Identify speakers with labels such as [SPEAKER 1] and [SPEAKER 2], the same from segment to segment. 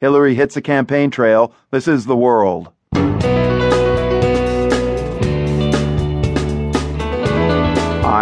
[SPEAKER 1] Hillary hits a campaign trail. This is The World.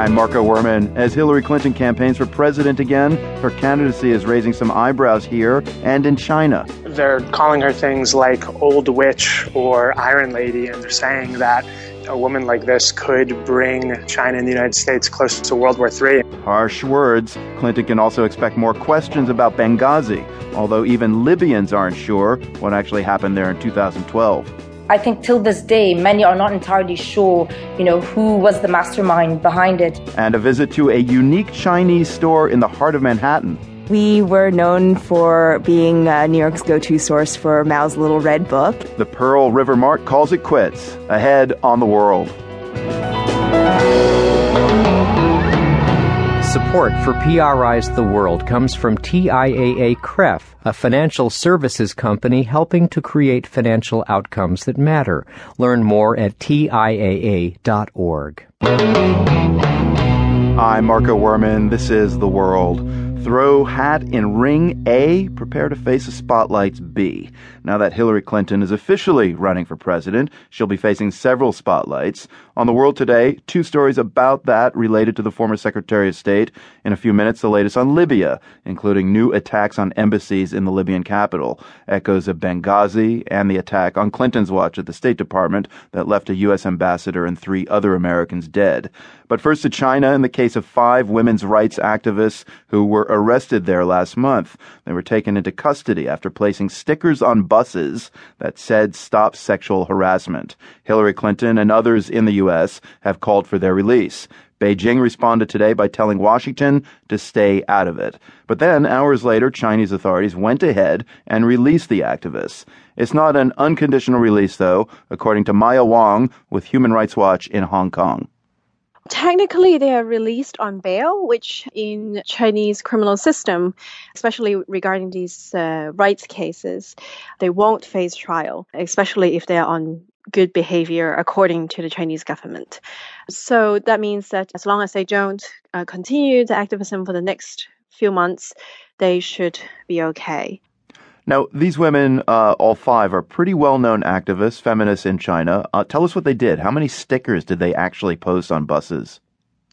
[SPEAKER 1] I'm Marco Werman. As Hillary Clinton campaigns for president again, her candidacy is raising some eyebrows here and in China.
[SPEAKER 2] They're calling her things like old witch or iron lady, and they're saying that a woman like this could bring China and the United States closer to World War III.
[SPEAKER 1] Harsh words. Clinton can also expect more questions about Benghazi, although even Libyans aren't sure what actually happened there in 2012.
[SPEAKER 3] I think till this day, many are not entirely sure, you know, who was the mastermind behind it.
[SPEAKER 1] And a visit to a unique Chinese store in the heart of Manhattan.
[SPEAKER 4] We were known for being uh, New York's go to source for Mao's Little Red Book.
[SPEAKER 1] The Pearl River Mart calls it quits. Ahead on the world.
[SPEAKER 5] Support for PRI's The World comes from TIAA CREF, a financial services company helping to create financial outcomes that matter. Learn more at TIAA.org.
[SPEAKER 1] I'm Marco Werman. This is The World. Throw hat in ring A, prepare to face the spotlights B. Now that Hillary Clinton is officially running for president, she'll be facing several spotlights. On the world today, two stories about that related to the former Secretary of State. In a few minutes, the latest on Libya, including new attacks on embassies in the Libyan capital, echoes of Benghazi, and the attack on Clinton's watch at the State Department that left a U.S. ambassador and three other Americans dead. But first to China in the case of five women's rights activists who were arrested there last month. They were taken into custody after placing stickers on buses that said stop sexual harassment. Hillary Clinton and others in the U.S. have called for their release. Beijing responded today by telling Washington to stay out of it. But then, hours later, Chinese authorities went ahead and released the activists. It's not an unconditional release, though, according to Maya Wang with Human Rights Watch in Hong Kong.
[SPEAKER 6] Technically, they are released on bail, which in Chinese criminal system, especially regarding these uh, rights cases, they won't face trial, especially if they are on good behavior according to the Chinese government. So that means that as long as they don't uh, continue the activism for the next few months, they should be okay.
[SPEAKER 1] Now, these women, uh, all five, are pretty well known activists, feminists in China. Uh, tell us what they did. How many stickers did they actually post on buses?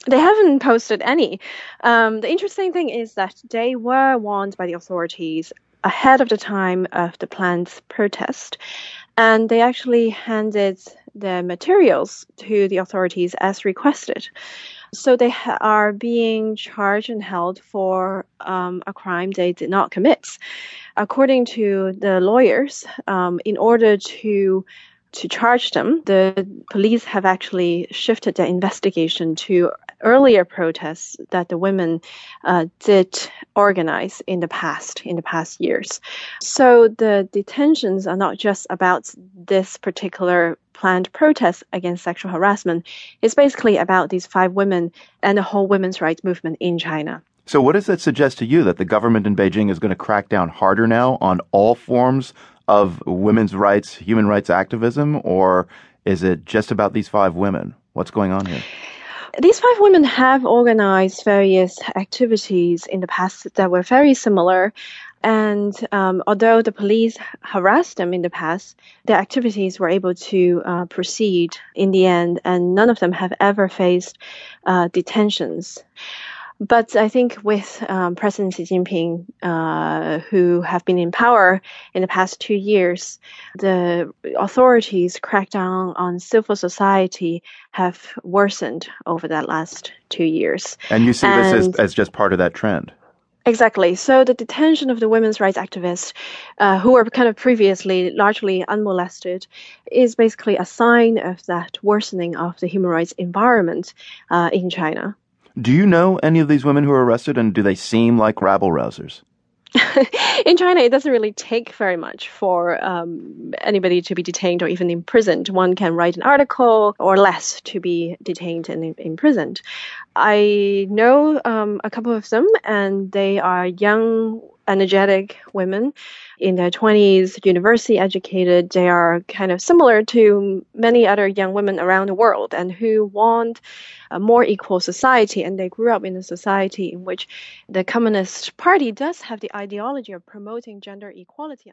[SPEAKER 6] They haven't posted any. Um, the interesting thing is that they were warned by the authorities ahead of the time of the planned protest, and they actually handed the materials to the authorities as requested. So they ha- are being charged and held for um, a crime they did not commit. According to the lawyers, um, in order to to charge them, the police have actually shifted their investigation to earlier protests that the women uh, did organize in the past, in the past years. So the detentions are not just about this particular planned protest against sexual harassment. It's basically about these five women and the whole women's rights movement in China.
[SPEAKER 1] So, what does that suggest to you that the government in Beijing is going to crack down harder now on all forms of women's rights, human rights activism, or is it just about these five women? What's going on here?
[SPEAKER 6] These five women have organized various activities in the past that were very similar. And um, although the police harassed them in the past, their activities were able to uh, proceed in the end, and none of them have ever faced uh, detentions. But I think with um, President Xi Jinping, uh, who have been in power in the past two years, the authorities' crackdown on civil society have worsened over that last two years.
[SPEAKER 1] And you see and this as, as just part of that trend.
[SPEAKER 6] Exactly. So the detention of the women's rights activists, uh, who were kind of previously largely unmolested, is basically a sign of that worsening of the human rights environment uh, in China.
[SPEAKER 1] Do you know any of these women who are arrested, and do they seem like rabble rousers?
[SPEAKER 6] in China, it doesn't really take very much for um, anybody to be detained or even imprisoned. One can write an article or less to be detained and imprisoned. I know um, a couple of them, and they are young, energetic women in their 20s, university educated. They are kind of similar to many other young women around the world and who want a more equal society. And they grew up in a society in which the Communist Party does have the ideology of promoting gender equality.